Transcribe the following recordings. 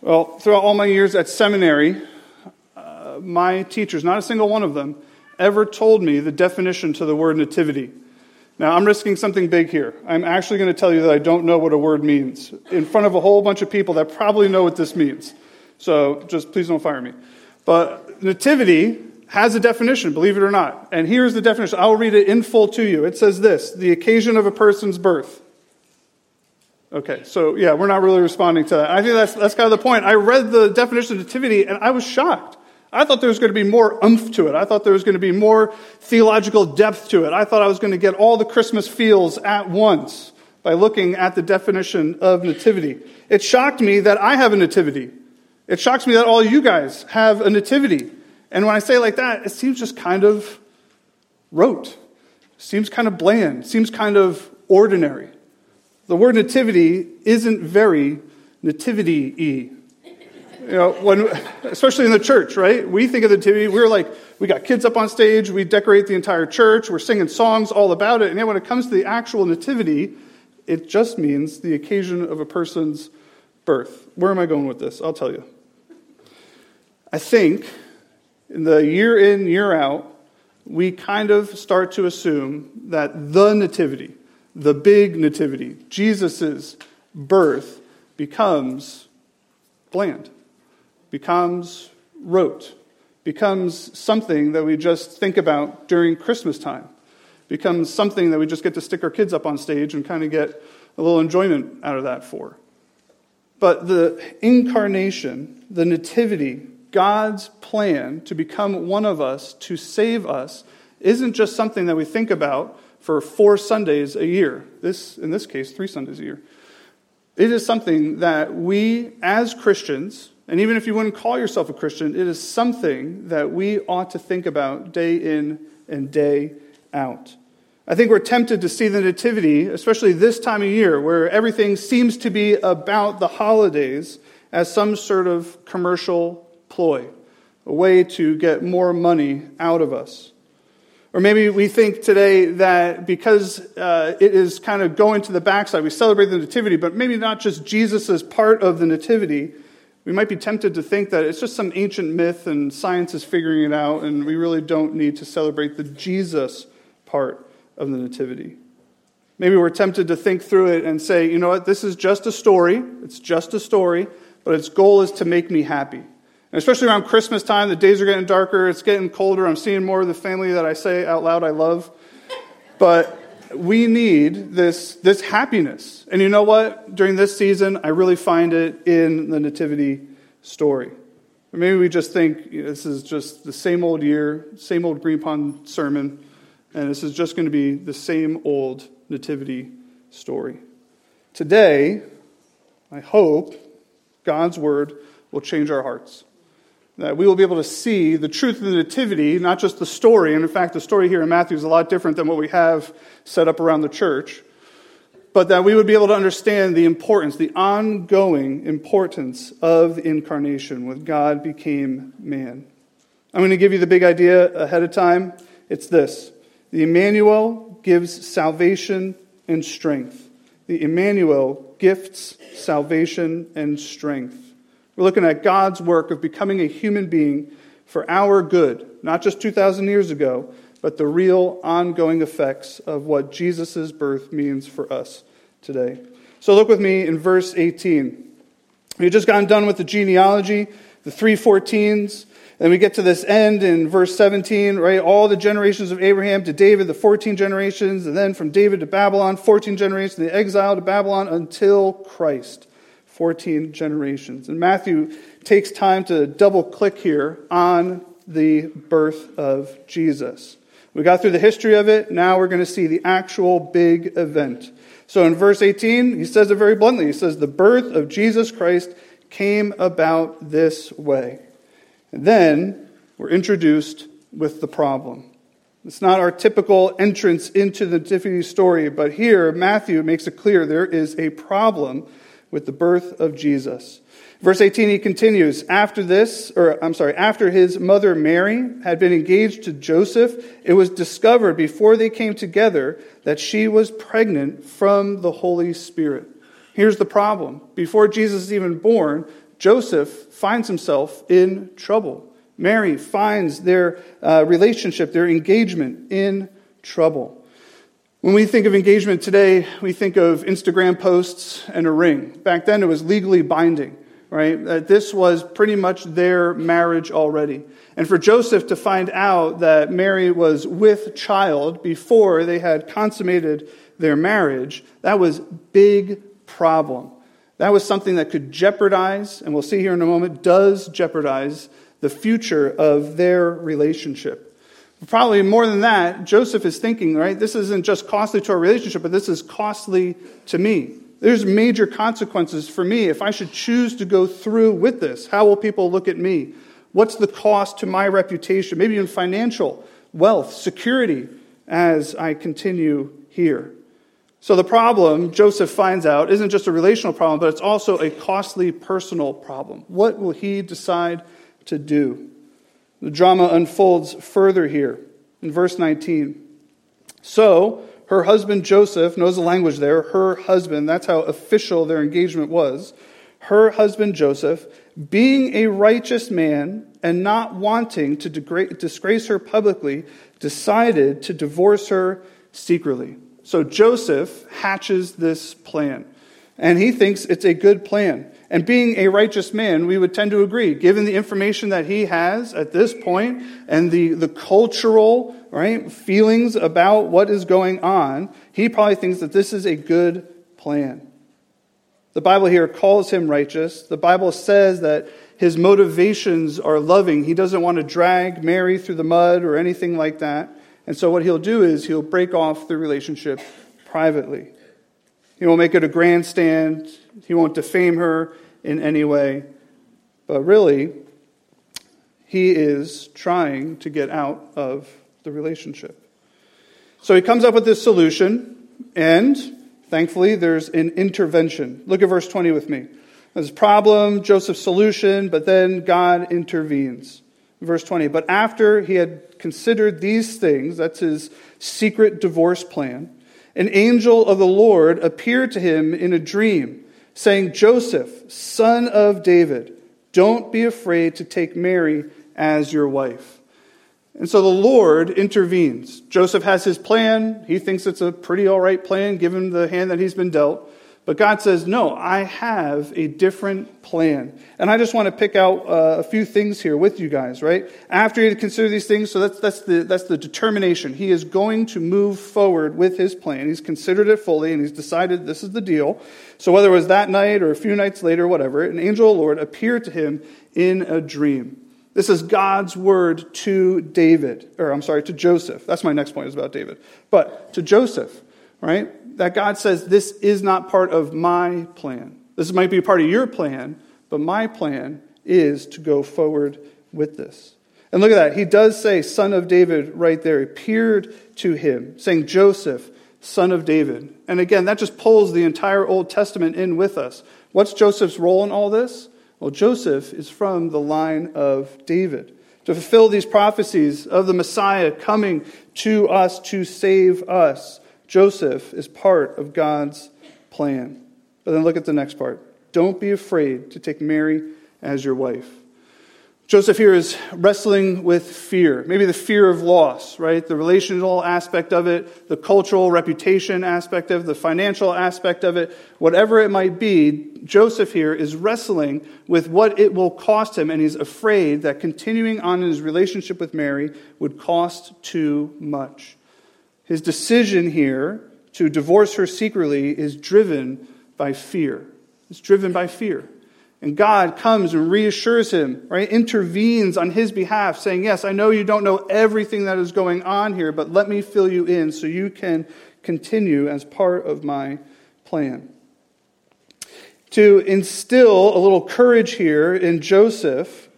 Well, throughout all my years at seminary, uh, my teachers, not a single one of them, ever told me the definition to the word nativity. Now, I'm risking something big here. I'm actually going to tell you that I don't know what a word means in front of a whole bunch of people that probably know what this means. So just please don't fire me. But nativity has a definition, believe it or not. And here's the definition. I'll read it in full to you. It says this the occasion of a person's birth. Okay, so yeah, we're not really responding to that. I think that's, that's kind of the point. I read the definition of nativity and I was shocked. I thought there was going to be more umph to it. I thought there was going to be more theological depth to it. I thought I was going to get all the Christmas feels at once by looking at the definition of nativity. It shocked me that I have a nativity. It shocks me that all you guys have a nativity. And when I say like that, it seems just kind of rote. Seems kind of bland. Seems kind of ordinary. The word nativity isn't very nativity y. You know, when, especially in the church, right? We think of the nativity, we're like, we got kids up on stage, we decorate the entire church, we're singing songs all about it. And yet when it comes to the actual nativity, it just means the occasion of a person's birth. Where am I going with this? I'll tell you. I think in the year in, year out, we kind of start to assume that the nativity, the big nativity, Jesus' birth, becomes bland becomes rote, becomes something that we just think about during Christmas time, becomes something that we just get to stick our kids up on stage and kind of get a little enjoyment out of that for. But the incarnation, the nativity, God's plan to become one of us, to save us, isn't just something that we think about for four Sundays a year. This, in this case, three Sundays a year. It is something that we, as Christians, and even if you wouldn't call yourself a Christian, it is something that we ought to think about day in and day out. I think we're tempted to see the Nativity, especially this time of year, where everything seems to be about the holidays, as some sort of commercial ploy, a way to get more money out of us. Or maybe we think today that because uh, it is kind of going to the backside, we celebrate the Nativity, but maybe not just Jesus as part of the Nativity we might be tempted to think that it's just some ancient myth and science is figuring it out, and we really don't need to celebrate the Jesus part of the Nativity. Maybe we're tempted to think through it and say, you know what, this is just a story. It's just a story, but its goal is to make me happy. And especially around Christmas time, the days are getting darker, it's getting colder. I'm seeing more of the family that I say out loud I love. But we need this, this happiness. And you know what? During this season, I really find it in the Nativity story. Or maybe we just think you know, this is just the same old year, same old Green Pond sermon, and this is just going to be the same old Nativity story. Today, I hope God's word will change our hearts that we will be able to see the truth of the Nativity, not just the story. And in fact, the story here in Matthew is a lot different than what we have set up around the church. But that we would be able to understand the importance, the ongoing importance of incarnation when God became man. I'm going to give you the big idea ahead of time. It's this The Emmanuel gives salvation and strength. The Emmanuel gifts salvation and strength. We're looking at God's work of becoming a human being for our good, not just 2,000 years ago, but the real ongoing effects of what Jesus' birth means for us today. So look with me in verse 18. We've just gotten done with the genealogy, the three 14s. Then we get to this end in verse 17, right? All the generations of Abraham to David, the 14 generations, and then from David to Babylon, 14 generations, the exile to Babylon until Christ. 14 generations. And Matthew takes time to double click here on the birth of Jesus. We got through the history of it. Now we're going to see the actual big event. So in verse 18, he says it very bluntly. He says, The birth of Jesus Christ came about this way. And then we're introduced with the problem. It's not our typical entrance into the Nativity story, but here Matthew makes it clear there is a problem with the birth of Jesus. Verse 18, he continues, after this, or I'm sorry, after his mother Mary had been engaged to Joseph, it was discovered before they came together that she was pregnant from the Holy Spirit. Here's the problem. Before Jesus is even born, Joseph finds himself in trouble. Mary finds their uh, relationship, their engagement in trouble. When we think of engagement today, we think of Instagram posts and a ring. Back then, it was legally binding, right? That this was pretty much their marriage already. And for Joseph to find out that Mary was with child before they had consummated their marriage, that was big problem. That was something that could jeopardize, and we'll see here in a moment, does jeopardize the future of their relationship. Probably more than that, Joseph is thinking, right, this isn't just costly to our relationship, but this is costly to me. There's major consequences for me if I should choose to go through with this. How will people look at me? What's the cost to my reputation, maybe even financial, wealth, security, as I continue here? So the problem, Joseph finds out, isn't just a relational problem, but it's also a costly personal problem. What will he decide to do? The drama unfolds further here in verse 19. So, her husband Joseph knows the language there. Her husband, that's how official their engagement was. Her husband Joseph, being a righteous man and not wanting to disgrace her publicly, decided to divorce her secretly. So Joseph hatches this plan, and he thinks it's a good plan. And being a righteous man, we would tend to agree, given the information that he has at this point and the, the cultural right, feelings about what is going on, he probably thinks that this is a good plan. The Bible here calls him righteous. The Bible says that his motivations are loving. He doesn't want to drag Mary through the mud or anything like that. And so, what he'll do is he'll break off the relationship privately. He won't make it a grandstand. He won't defame her in any way. But really, he is trying to get out of the relationship. So he comes up with this solution, and thankfully, there's an intervention. Look at verse 20 with me. There's a problem, Joseph's solution, but then God intervenes. Verse 20. But after he had considered these things, that's his secret divorce plan, an angel of the Lord appeared to him in a dream, saying, Joseph, son of David, don't be afraid to take Mary as your wife. And so the Lord intervenes. Joseph has his plan. He thinks it's a pretty all right plan given the hand that he's been dealt. But God says, No, I have a different plan. And I just want to pick out uh, a few things here with you guys, right? After you consider these things, so that's, that's, the, that's the determination. He is going to move forward with his plan. He's considered it fully and he's decided this is the deal. So whether it was that night or a few nights later, whatever, an angel of the Lord appeared to him in a dream. This is God's word to David, or I'm sorry, to Joseph. That's my next point is about David. But to Joseph, right? That God says, This is not part of my plan. This might be part of your plan, but my plan is to go forward with this. And look at that. He does say, Son of David, right there. He appeared to him, saying, Joseph, son of David. And again, that just pulls the entire Old Testament in with us. What's Joseph's role in all this? Well, Joseph is from the line of David. To fulfill these prophecies of the Messiah coming to us to save us. Joseph is part of God's plan. But then look at the next part. Don't be afraid to take Mary as your wife. Joseph here is wrestling with fear, maybe the fear of loss, right? The relational aspect of it, the cultural reputation aspect of it, the financial aspect of it, whatever it might be, Joseph here is wrestling with what it will cost him, and he's afraid that continuing on in his relationship with Mary would cost too much. His decision here to divorce her secretly is driven by fear. It's driven by fear. And God comes and reassures him, right? Intervenes on his behalf, saying, Yes, I know you don't know everything that is going on here, but let me fill you in so you can continue as part of my plan. To instill a little courage here in Joseph,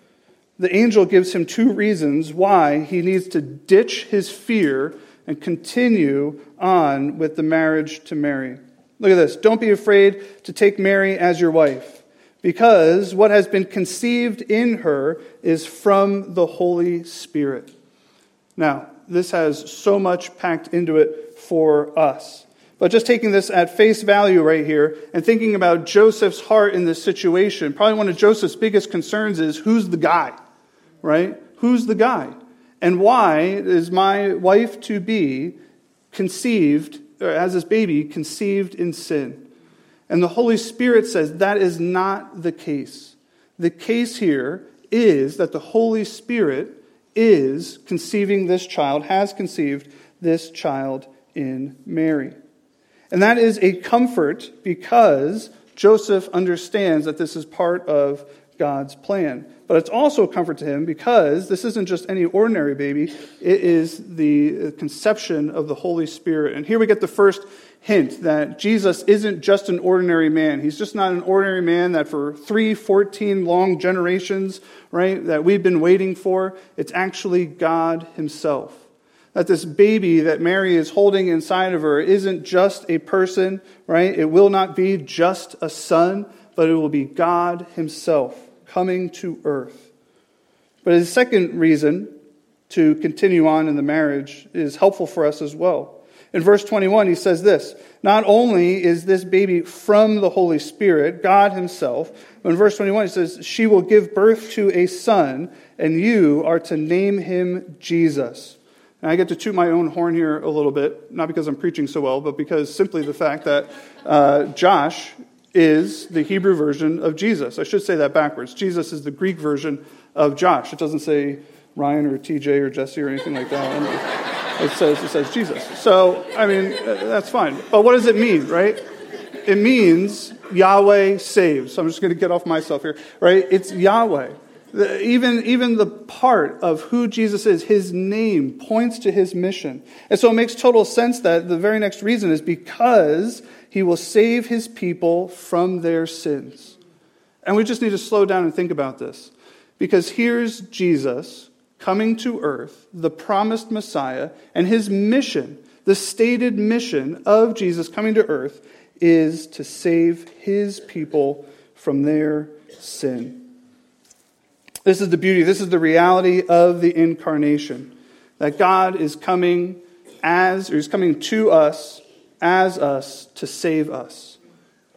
the angel gives him two reasons why he needs to ditch his fear and continue on with the marriage to Mary. Look at this. Don't be afraid to take Mary as your wife, because what has been conceived in her is from the Holy Spirit. Now, this has so much packed into it for us. But just taking this at face value right here and thinking about Joseph's heart in this situation, probably one of Joseph's biggest concerns is who's the guy, right? Who's the guy? And why is my wife to be conceived, or as this baby, conceived in sin? And the Holy Spirit says that is not the case. The case here is that the Holy Spirit is conceiving this child, has conceived this child in Mary. And that is a comfort because Joseph understands that this is part of God's plan. But it's also a comfort to him because this isn't just any ordinary baby, it is the conception of the Holy Spirit. And here we get the first hint that Jesus isn't just an ordinary man. He's just not an ordinary man that for three, 14 long generations, right, that we've been waiting for. It's actually God Himself that this baby that Mary is holding inside of her isn't just a person, right? It will not be just a son, but it will be God Himself coming to earth. But his second reason to continue on in the marriage is helpful for us as well. In verse 21, he says this Not only is this baby from the Holy Spirit, God Himself, but in verse 21, he says, She will give birth to a son, and you are to name him Jesus and I get to toot my own horn here a little bit, not because I'm preaching so well, but because simply the fact that uh, Josh is the Hebrew version of Jesus. I should say that backwards. Jesus is the Greek version of Josh. It doesn't say Ryan or TJ or Jesse or anything like that. It says, it says Jesus. So, I mean, that's fine. But what does it mean, right? It means Yahweh saves. So I'm just going to get off myself here, right? It's Yahweh. Even, even the part of who Jesus is, his name points to his mission. And so it makes total sense that the very next reason is because he will save his people from their sins. And we just need to slow down and think about this. Because here's Jesus coming to earth, the promised Messiah, and his mission, the stated mission of Jesus coming to earth, is to save his people from their sin. This is the beauty, this is the reality of the incarnation. That God is coming as, or He's coming to us as us to save us.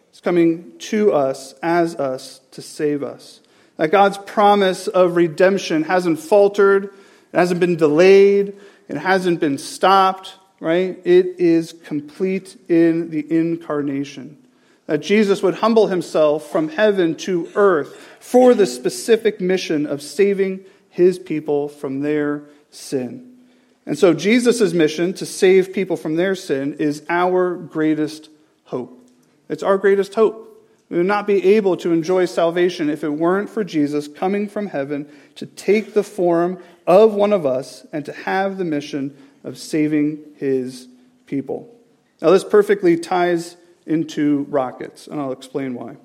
It's coming to us as us to save us. That God's promise of redemption hasn't faltered, it hasn't been delayed, it hasn't been stopped, right? It is complete in the incarnation that Jesus would humble himself from heaven to earth for the specific mission of saving his people from their sin. And so, Jesus' mission to save people from their sin is our greatest hope. It's our greatest hope. We would not be able to enjoy salvation if it weren't for Jesus coming from heaven to take the form of one of us and to have the mission of saving his people. Now, this perfectly ties into rockets, and I'll explain why.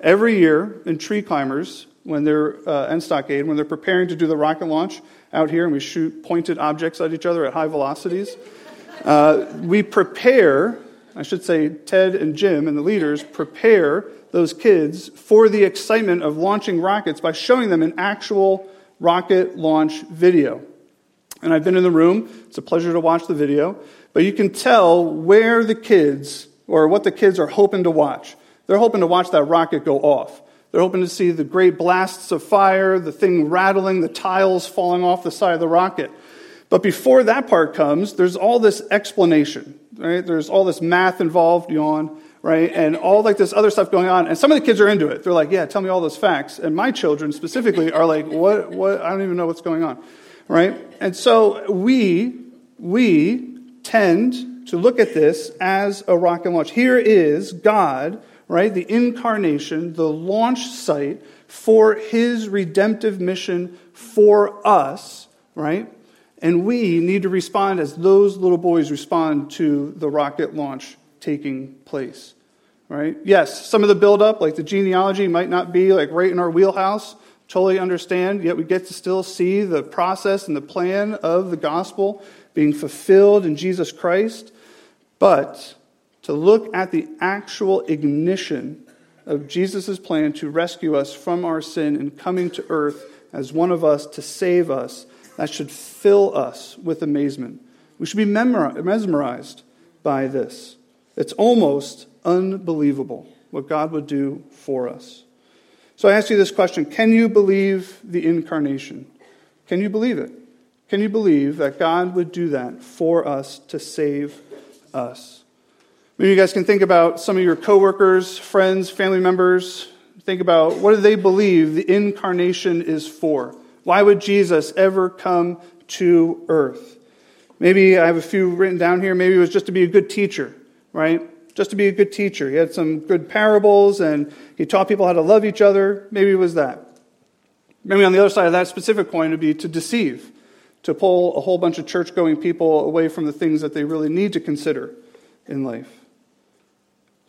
Every year in tree climbers, when they're uh, end stockade, when they're preparing to do the rocket launch out here and we shoot pointed objects at each other at high velocities, uh, we prepare, I should say, Ted and Jim and the leaders prepare those kids for the excitement of launching rockets by showing them an actual rocket launch video. And I've been in the room, it's a pleasure to watch the video, but you can tell where the kids or what the kids are hoping to watch. They're hoping to watch that rocket go off. They're hoping to see the great blasts of fire, the thing rattling, the tiles falling off the side of the rocket. But before that part comes, there's all this explanation, right? There's all this math involved, yawn, right? And all like this other stuff going on. And some of the kids are into it. They're like, yeah, tell me all those facts. And my children specifically are like, what, what? I don't even know what's going on, right? And so we, we tend to look at this as a rocket launch. Here is God, right, the incarnation, the launch site for his redemptive mission for us, right? And we need to respond as those little boys respond to the rocket launch taking place. Right? Yes, some of the buildup, like the genealogy, might not be like right in our wheelhouse. Totally understand, yet we get to still see the process and the plan of the gospel being fulfilled in Jesus Christ but to look at the actual ignition of Jesus' plan to rescue us from our sin and coming to earth as one of us to save us, that should fill us with amazement. We should be mesmerized by this. It's almost unbelievable what God would do for us. So I ask you this question Can you believe the incarnation? Can you believe it? Can you believe that God would do that for us to save us? Maybe you guys can think about some of your coworkers, friends, family members. Think about what do they believe the incarnation is for? Why would Jesus ever come to earth? Maybe I have a few written down here. Maybe it was just to be a good teacher, right? just to be a good teacher. He had some good parables and he taught people how to love each other. Maybe it was that. Maybe on the other side of that specific coin would be to deceive, to pull a whole bunch of church going people away from the things that they really need to consider in life.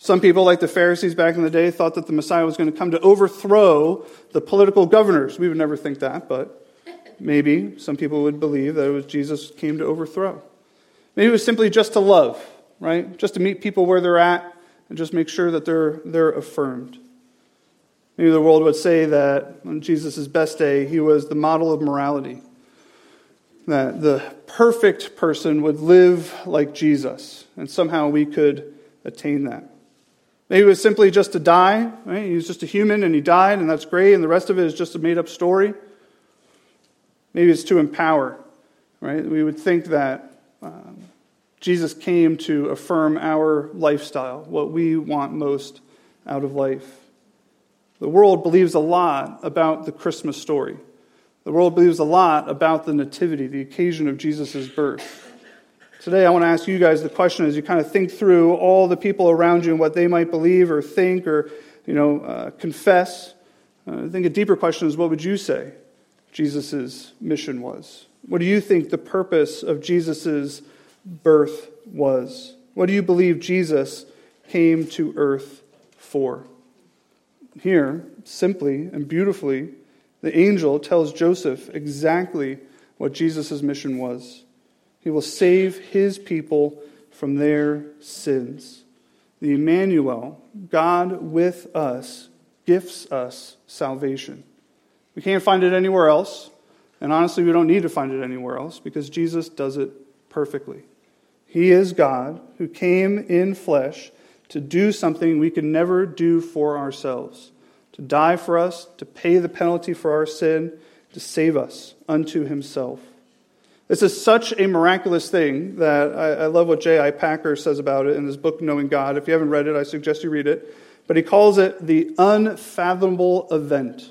Some people, like the Pharisees back in the day, thought that the Messiah was going to come to overthrow the political governors. We would never think that, but maybe some people would believe that it was Jesus came to overthrow. Maybe it was simply just to love right? Just to meet people where they're at and just make sure that they're, they're affirmed. Maybe the world would say that on Jesus' best day, he was the model of morality. That the perfect person would live like Jesus, and somehow we could attain that. Maybe it was simply just to die, right? He was just a human and he died, and that's great, and the rest of it is just a made up story. Maybe it's to empower, right? We would think that um, Jesus came to affirm our lifestyle, what we want most out of life. The world believes a lot about the Christmas story. The world believes a lot about the Nativity, the occasion of Jesus' birth. Today, I want to ask you guys the question as you kind of think through all the people around you and what they might believe or think or, you know, uh, confess. Uh, I think a deeper question is what would you say Jesus' mission was? What do you think the purpose of Jesus' birth was. What do you believe Jesus came to earth for? Here, simply and beautifully, the angel tells Joseph exactly what Jesus' mission was. He will save his people from their sins. The Emmanuel, God with us, gifts us salvation. We can't find it anywhere else, and honestly, we don't need to find it anywhere else because Jesus does it perfectly. He is God who came in flesh to do something we could never do for ourselves, to die for us, to pay the penalty for our sin, to save us unto himself. This is such a miraculous thing that I, I love what J.I. Packer says about it in his book, Knowing God. If you haven't read it, I suggest you read it. But he calls it the unfathomable event.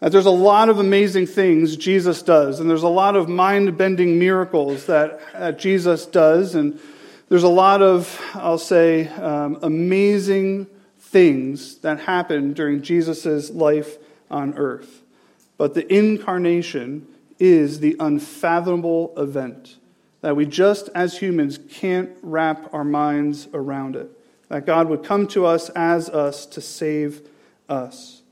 That there's a lot of amazing things Jesus does, and there's a lot of mind bending miracles that, Jesus does, and there's a lot of, I'll say, um, amazing things that happen during Jesus' life on earth. But the incarnation is the unfathomable event that we just as humans can't wrap our minds around it. That God would come to us as us to save us.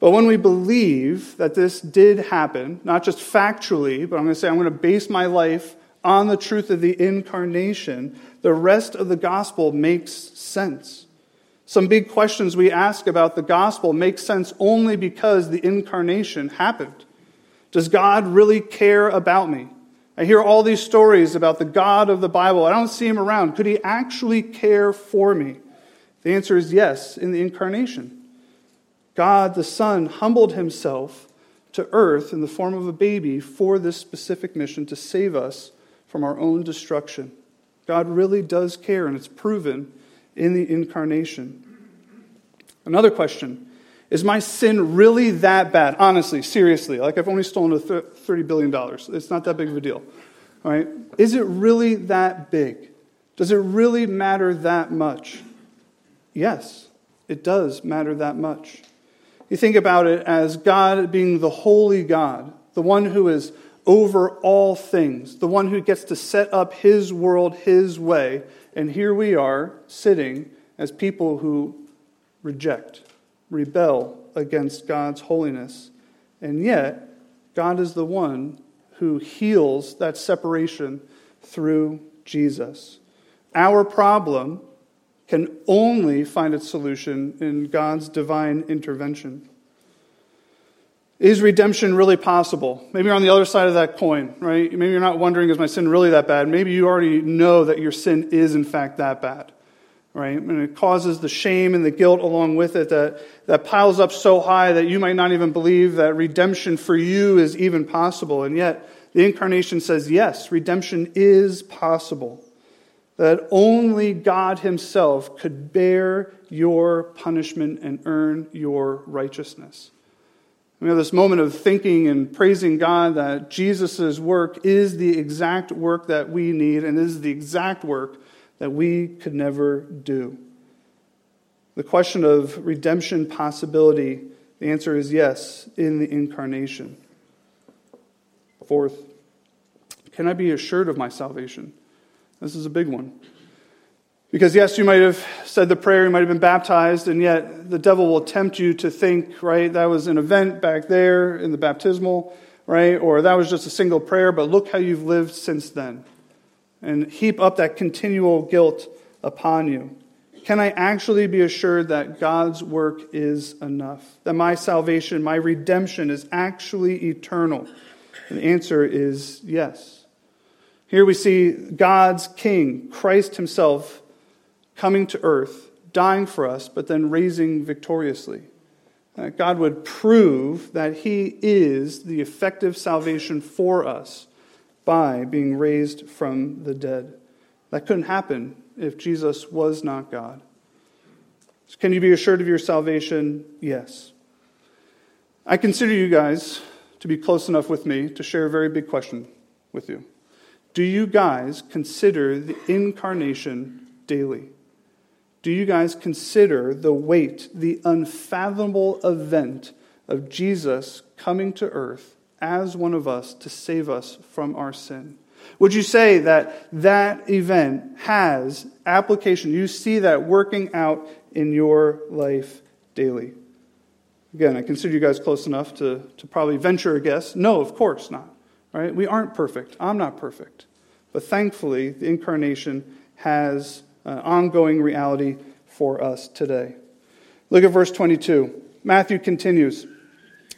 But when we believe that this did happen, not just factually, but I'm going to say I'm going to base my life on the truth of the incarnation, the rest of the gospel makes sense. Some big questions we ask about the gospel make sense only because the incarnation happened. Does God really care about me? I hear all these stories about the God of the Bible. I don't see him around. Could he actually care for me? The answer is yes in the incarnation. God the Son humbled himself to earth in the form of a baby for this specific mission to save us from our own destruction. God really does care, and it's proven in the incarnation. Another question Is my sin really that bad? Honestly, seriously, like I've only stolen $30 billion. It's not that big of a deal. All right? Is it really that big? Does it really matter that much? Yes, it does matter that much. You think about it as God being the holy God, the one who is over all things, the one who gets to set up his world his way. And here we are sitting as people who reject, rebel against God's holiness. And yet, God is the one who heals that separation through Jesus. Our problem can only find its solution in God's divine intervention. Is redemption really possible? Maybe you're on the other side of that coin, right? Maybe you're not wondering, is my sin really that bad? Maybe you already know that your sin is, in fact, that bad. Right? And it causes the shame and the guilt along with it that, that piles up so high that you might not even believe that redemption for you is even possible. And yet, the incarnation says, yes, redemption is possible. That only God Himself could bear your punishment and earn your righteousness. We have this moment of thinking and praising God that Jesus' work is the exact work that we need and is the exact work that we could never do. The question of redemption possibility, the answer is yes, in the incarnation. Fourth, can I be assured of my salvation? This is a big one. Because, yes, you might have said the prayer, you might have been baptized, and yet the devil will tempt you to think, right, that was an event back there in the baptismal, right, or that was just a single prayer, but look how you've lived since then. And heap up that continual guilt upon you. Can I actually be assured that God's work is enough? That my salvation, my redemption is actually eternal? And the answer is yes. Here we see God's King, Christ Himself, coming to earth, dying for us, but then raising victoriously. That God would prove that He is the effective salvation for us by being raised from the dead. That couldn't happen if Jesus was not God. So can you be assured of your salvation? Yes. I consider you guys to be close enough with me to share a very big question with you. Do you guys consider the incarnation daily? do you guys consider the weight, the unfathomable event of Jesus coming to earth as one of us to save us from our sin? Would you say that that event has application? You see that working out in your life daily? Again, I consider you guys close enough to, to probably venture a guess. No, of course not. Right? We aren't perfect. I'm not perfect. But thankfully, the incarnation has uh, ongoing reality for us today. Look at verse 22. Matthew continues.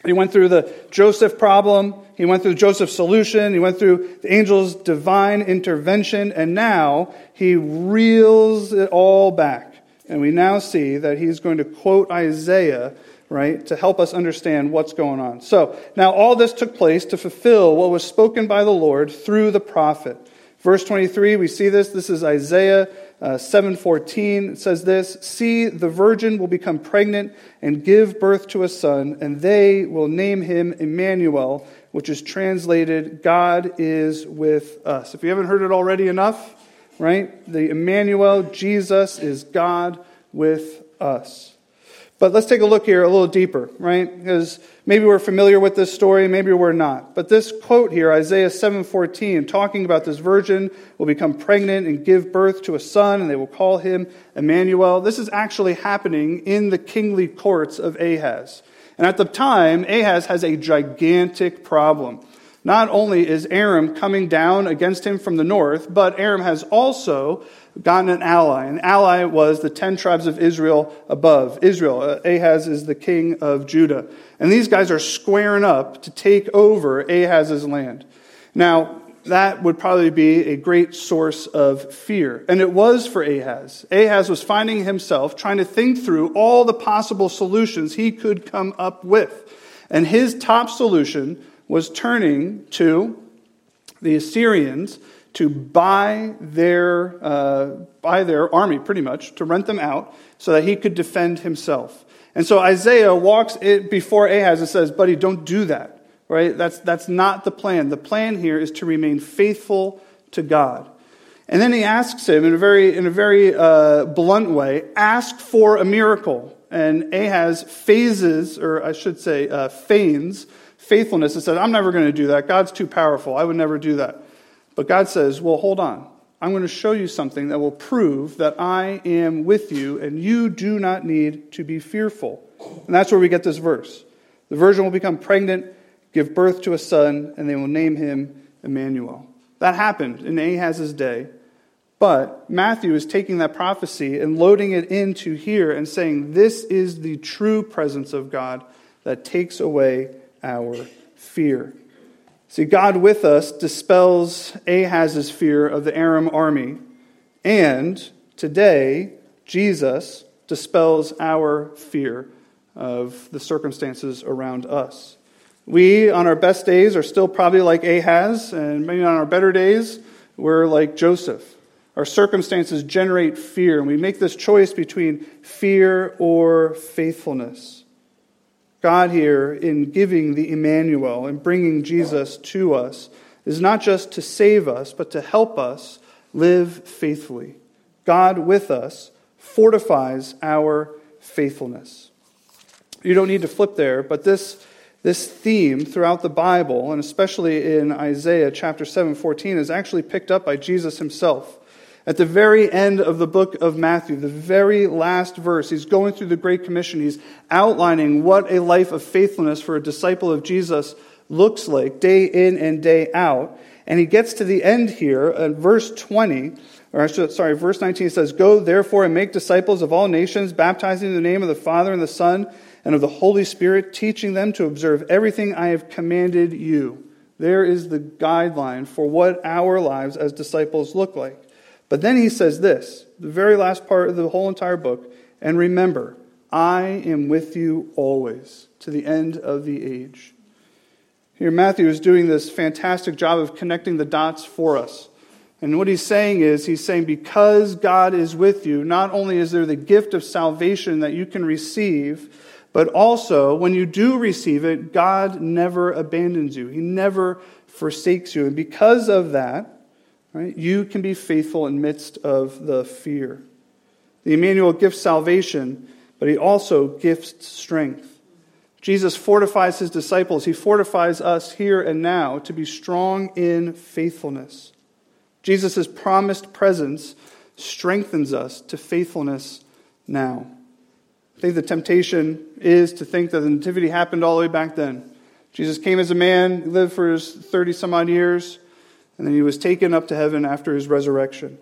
He went through the Joseph problem, he went through Joseph's solution, he went through the angel's divine intervention, and now he reels it all back. And we now see that he's going to quote Isaiah, right, to help us understand what's going on. So, now all this took place to fulfill what was spoken by the Lord through the prophet. Verse 23, we see this. This is Isaiah uh, 7:14 says this, "See, the virgin will become pregnant and give birth to a son, and they will name him Emmanuel, which is translated God is with us." If you haven't heard it already enough, right? The Emmanuel, Jesus is God with us. But let's take a look here a little deeper, right? Because maybe we're familiar with this story, maybe we're not. But this quote here, Isaiah 7:14, talking about this virgin will become pregnant and give birth to a son, and they will call him Emmanuel. This is actually happening in the kingly courts of Ahaz. And at the time, Ahaz has a gigantic problem. Not only is Aram coming down against him from the north, but Aram has also gotten an ally. An ally was the ten tribes of Israel above. Israel, uh, Ahaz is the king of Judah. And these guys are squaring up to take over Ahaz's land. Now, that would probably be a great source of fear. And it was for Ahaz. Ahaz was finding himself trying to think through all the possible solutions he could come up with. And his top solution was turning to the Assyrians to buy their, uh, buy their army, pretty much, to rent them out so that he could defend himself. And so Isaiah walks before Ahaz and says, Buddy, don't do that. Right? That's, that's not the plan. The plan here is to remain faithful to God. And then he asks him in a very, in a very uh, blunt way, ask for a miracle. And Ahaz phases, or I should say, uh, feigns faithfulness and said, I'm never going to do that. God's too powerful. I would never do that. But God says, Well, hold on. I'm going to show you something that will prove that I am with you and you do not need to be fearful. And that's where we get this verse. The virgin will become pregnant, give birth to a son, and they will name him Emmanuel. That happened in Ahaz's day. But Matthew is taking that prophecy and loading it into here and saying, This is the true presence of God that takes away our fear. See, God with us dispels Ahaz's fear of the Aram army. And today, Jesus dispels our fear of the circumstances around us. We, on our best days, are still probably like Ahaz, and maybe on our better days, we're like Joseph. Our circumstances generate fear, and we make this choice between fear or faithfulness. God, here, in giving the Emmanuel and bringing Jesus to us, is not just to save us, but to help us live faithfully. God with us fortifies our faithfulness. You don't need to flip there, but this, this theme throughout the Bible, and especially in Isaiah chapter 7 14, is actually picked up by Jesus himself. At the very end of the book of Matthew, the very last verse, he's going through the Great Commission. He's outlining what a life of faithfulness for a disciple of Jesus looks like day in and day out. And he gets to the end here, at verse 20, or sorry, verse 19 says, Go therefore and make disciples of all nations, baptizing in the name of the Father and the Son and of the Holy Spirit, teaching them to observe everything I have commanded you. There is the guideline for what our lives as disciples look like. But then he says this, the very last part of the whole entire book, and remember, I am with you always to the end of the age. Here, Matthew is doing this fantastic job of connecting the dots for us. And what he's saying is, he's saying, because God is with you, not only is there the gift of salvation that you can receive, but also, when you do receive it, God never abandons you. He never forsakes you. And because of that, right, you can be faithful in midst of the fear. The Emmanuel gifts salvation, but he also gifts strength. Jesus fortifies his disciples. He fortifies us here and now to be strong in faithfulness. Jesus' promised presence strengthens us to faithfulness now. I think the temptation is to think that the Nativity happened all the way back then. Jesus came as a man, lived for his 30 some odd years, and then he was taken up to heaven after his resurrection.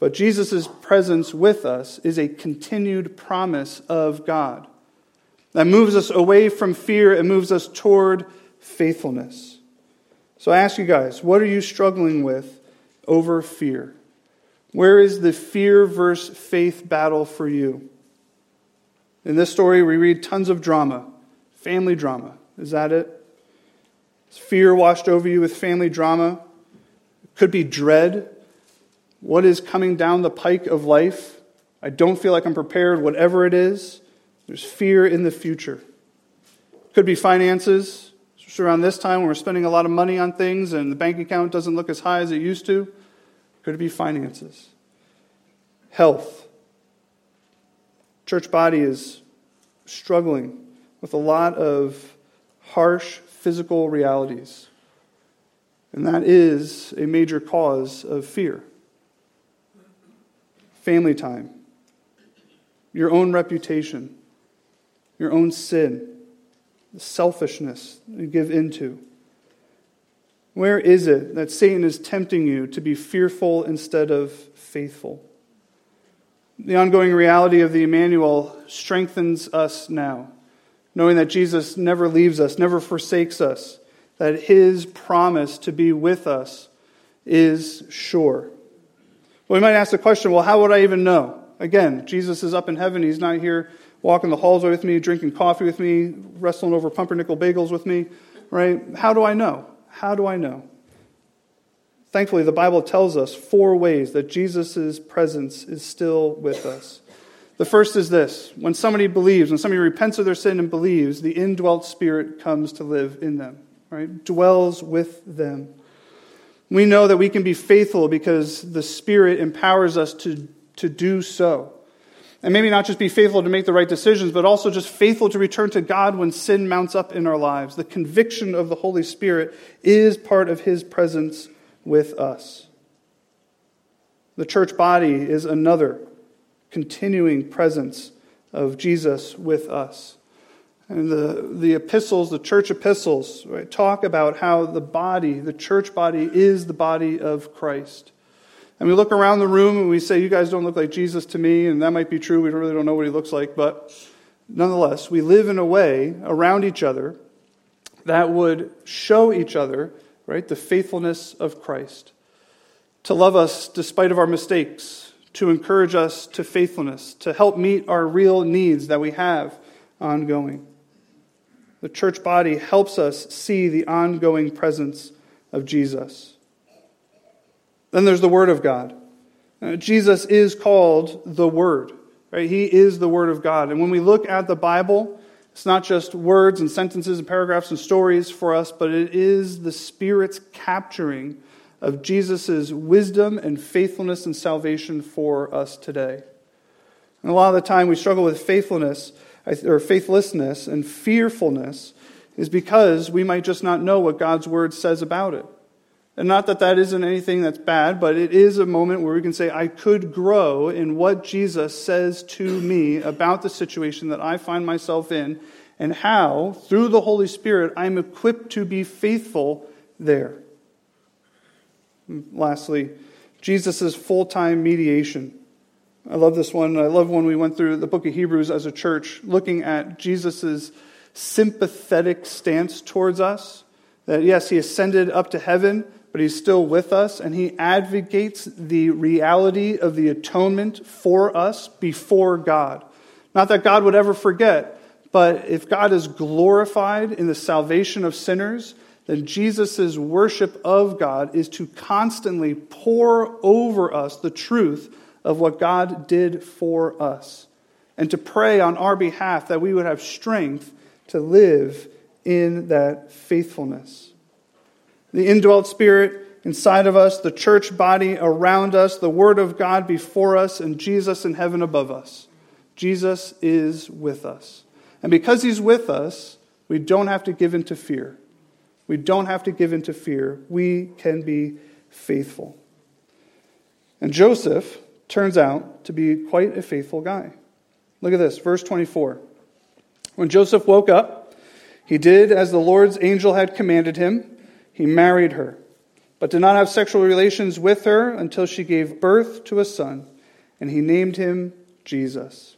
But Jesus' presence with us is a continued promise of God that moves us away from fear and moves us toward faithfulness. So I ask you guys, what are you struggling with over fear? Where is the fear versus faith battle for you? In this story, we read tons of drama, family drama. Is that it? Is fear washed over you with family drama? Could be dread. What is coming down the pike of life? I don't feel like I'm prepared, whatever it is. There's fear in the future. Could be finances, especially around this time when we're spending a lot of money on things and the bank account doesn't look as high as it used to. Could be finances? Health. Church body is struggling with a lot of harsh physical realities. And that is a major cause of fear. Family time, your own reputation, your own sin, the selfishness you give into? Where is it that Satan is tempting you to be fearful instead of faithful? The ongoing reality of the Emmanuel strengthens us now, knowing that Jesus never leaves us, never forsakes us, that his promise to be with us is sure. Well, we might ask the question well, how would I even know? Again, Jesus is up in heaven. He's not here walking the halls with me, drinking coffee with me, wrestling over pumpernickel bagels with me, right? How do I know? How do I know? Thankfully, the Bible tells us four ways that Jesus' presence is still with us. The first is this when somebody believes, when somebody repents of their sin and believes, the indwelt spirit comes to live in them, right? Dwells with them. We know that we can be faithful because the Spirit empowers us to, to do so. And maybe not just be faithful to make the right decisions, but also just faithful to return to God when sin mounts up in our lives. The conviction of the Holy Spirit is part of His presence with us. The church body is another continuing presence of Jesus with us. And the, the epistles, the church epistles, right, talk about how the body, the church body, is the body of Christ. And we look around the room and we say, You guys don't look like Jesus to me, and that might be true. We really don't know what he looks like. But nonetheless, we live in a way around each other that would show each other, right, the faithfulness of Christ. To love us despite of our mistakes, to encourage us to faithfulness, to help meet our real needs that we have ongoing. The church body helps us see the ongoing presence of Jesus. Then there's the Word of God. Uh, Jesus is called the Word. Right? He is the Word of God. And when we look at the Bible, it's not just words and sentences and paragraphs and stories for us, but it is the Spirit's capturing of Jesus' wisdom and faithfulness and salvation for us today. And a lot of the time we struggle with faithfulness or faithlessness and fearfulness is because we might just not know what God's word says about it. And not that that isn't anything that's bad, but it is a moment where we can say, I could grow in what Jesus says to me about the situation that I find myself in, and how, through the Holy Spirit, I'm equipped to be faithful there. And lastly, Jesus' full time mediation. I love this one. I love when we went through the book of Hebrews as a church, looking at Jesus' sympathetic stance towards us. That yes, he ascended up to heaven but he's still with us, and he advocates the reality of the atonement for us before God. Not that God would ever forget, but if God is glorified in the salvation of sinners, then Jesus' worship of God is to constantly pour over us the truth of what God did for us, and to pray on our behalf that we would have strength to live in that faithfulness the indwelt spirit inside of us, the church body around us, the Word of God before us, and Jesus in heaven above us. Jesus is with us. And because He's with us, we don't have to give in to fear. We don't have to give in to fear. We can be faithful. And Joseph turns out to be quite a faithful guy. Look at this, verse 24. When Joseph woke up, he did as the Lord's angel had commanded him he married her, but did not have sexual relations with her until she gave birth to a son, and he named him Jesus.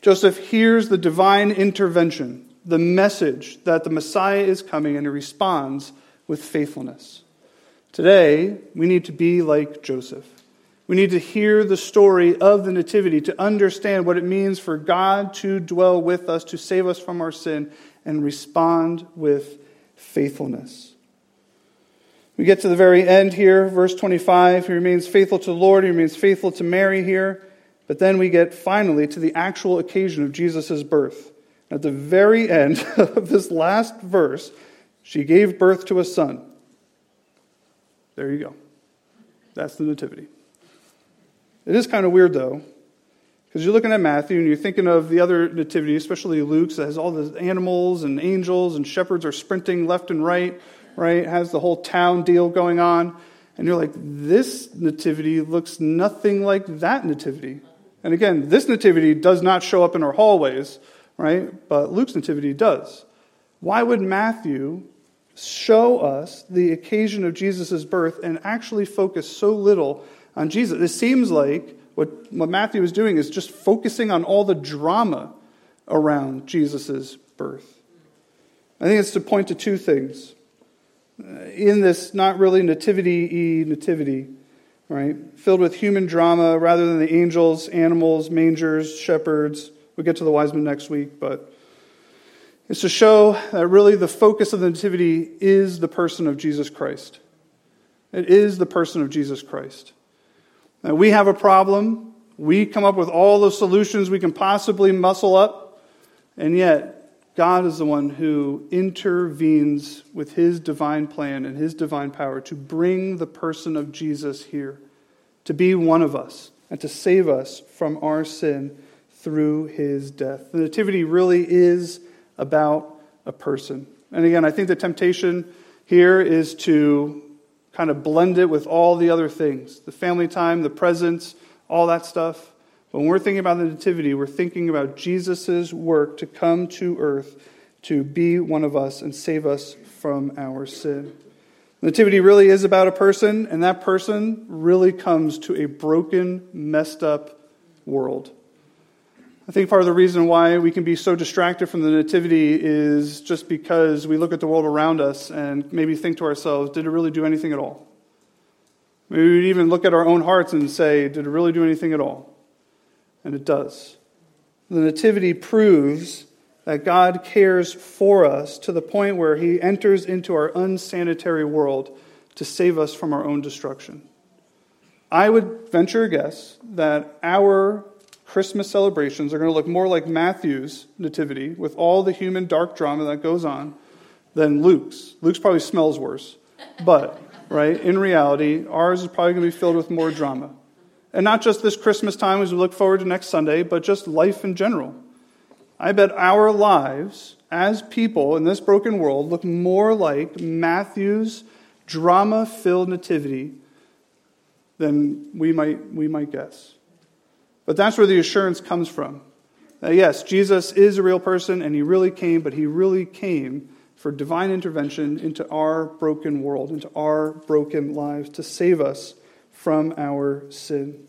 Joseph hears the divine intervention, the message that the Messiah is coming, and he responds with faithfulness. Today, we need to be like Joseph. We need to hear the story of the Nativity to understand what it means for God to dwell with us, to save us from our sin, and respond with faithfulness. We get to the very end here, verse 25. He remains faithful to the Lord, he remains faithful to Mary here. But then we get finally to the actual occasion of Jesus' birth. At the very end of this last verse, she gave birth to a son. There you go. That's the nativity. It is kind of weird, though, because you're looking at Matthew and you're thinking of the other nativity, especially Luke's, that has all the animals and angels and shepherds are sprinting left and right right? has the whole town deal going on. And you're like, this nativity looks nothing like that nativity. And again, this nativity does not show up in our hallways, right? But Luke's nativity does. Why would Matthew show us the occasion of Jesus' birth and actually focus so little on Jesus? It seems like what, what Matthew is doing is just focusing on all the drama around Jesus' birth. I think it's to point to two things uh, in this not really nativity nativity, right? Filled with human drama rather than the angels, animals, mangers, shepherds. We'll get to the wise men next week, but it's to show that really the focus of the nativity is the person of Jesus Christ. It is the person of Jesus Christ. We have a problem. We come up with all the solutions we can possibly muscle up, and yet God is the one who intervenes with his divine plan and his divine power to bring the person of Jesus here, to be one of us, and to save us from our sin through his death. The Nativity really is about a person. And again, I think the temptation here is to kind of blend it with all the other things the family time, the presents, all that stuff. When we're thinking about the Nativity, we're thinking about Jesus' work to come to earth to be one of us and save us from our sin. Nativity really is about a person, and that person really comes to a broken, messed up world. I think part of the reason why we can be so distracted from the Nativity is just because we look at the world around us and maybe think to ourselves, did it really do anything at all? Maybe we'd even look at our own hearts and say, did it really do anything at all? And it does. The Nativity proves that God cares for us to the point where he enters into our unsanitary world to save us from our own destruction. I would venture a guess that our Christmas celebrations are going to look more like Matthew's nativity with all the human dark drama that goes on than Luke's. Luke's probably smells worse. But, right, in reality, ours is probably going to be filled with more drama. And not just this Christmas time as we look forward to next Sunday, but just life in general. I bet our lives as people in this broken world look more like Matthew's drama filled nativity than we might, we might guess. But that's where the assurance comes from. That yes, Jesus is a real person and he really came, but he really came for divine intervention into our broken world, into our broken lives, to save us from our sin.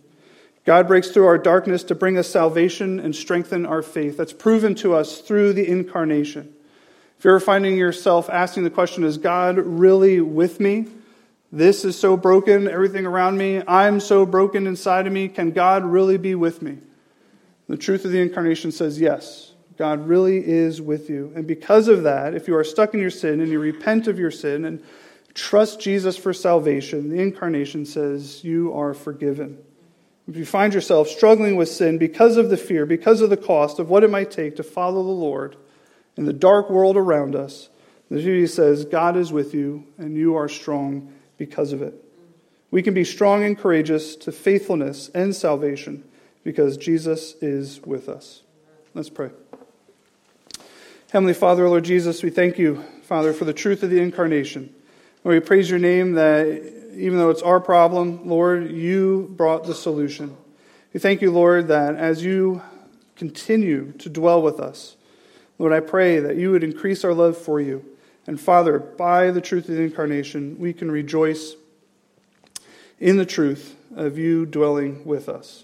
God breaks through our darkness to bring us salvation and strengthen our faith. That's proven to us through the incarnation. If you're finding yourself asking the question, is God really with me? This is so broken, everything around me. I'm so broken inside of me. Can God really be with me? The truth of the incarnation says yes. God really is with you. And because of that, if you are stuck in your sin and you repent of your sin and trust Jesus for salvation, the incarnation says you are forgiven. If you find yourself struggling with sin because of the fear, because of the cost of what it might take to follow the Lord in the dark world around us, the Nativity says God is with you and you are strong because of it. We can be strong and courageous to faithfulness and salvation because Jesus is with us. Let's pray. Heavenly Father, Lord Jesus, we thank you, Father, for the truth of the incarnation. Lord, we praise your name that even though it's our problem, Lord, you brought the solution. We thank you, Lord, that as you continue to dwell with us, Lord, I pray that you would increase our love for you and Father, by the truth of the incarnation, we can rejoice in the truth of you dwelling with us.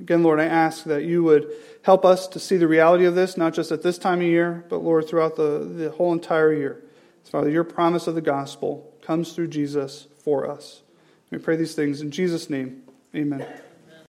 Again, Lord, I ask that you would help us to see the reality of this, not just at this time of year, but Lord, throughout the, the whole entire year. Father, your promise of the gospel comes through Jesus for us. We pray these things in Jesus' name. Amen.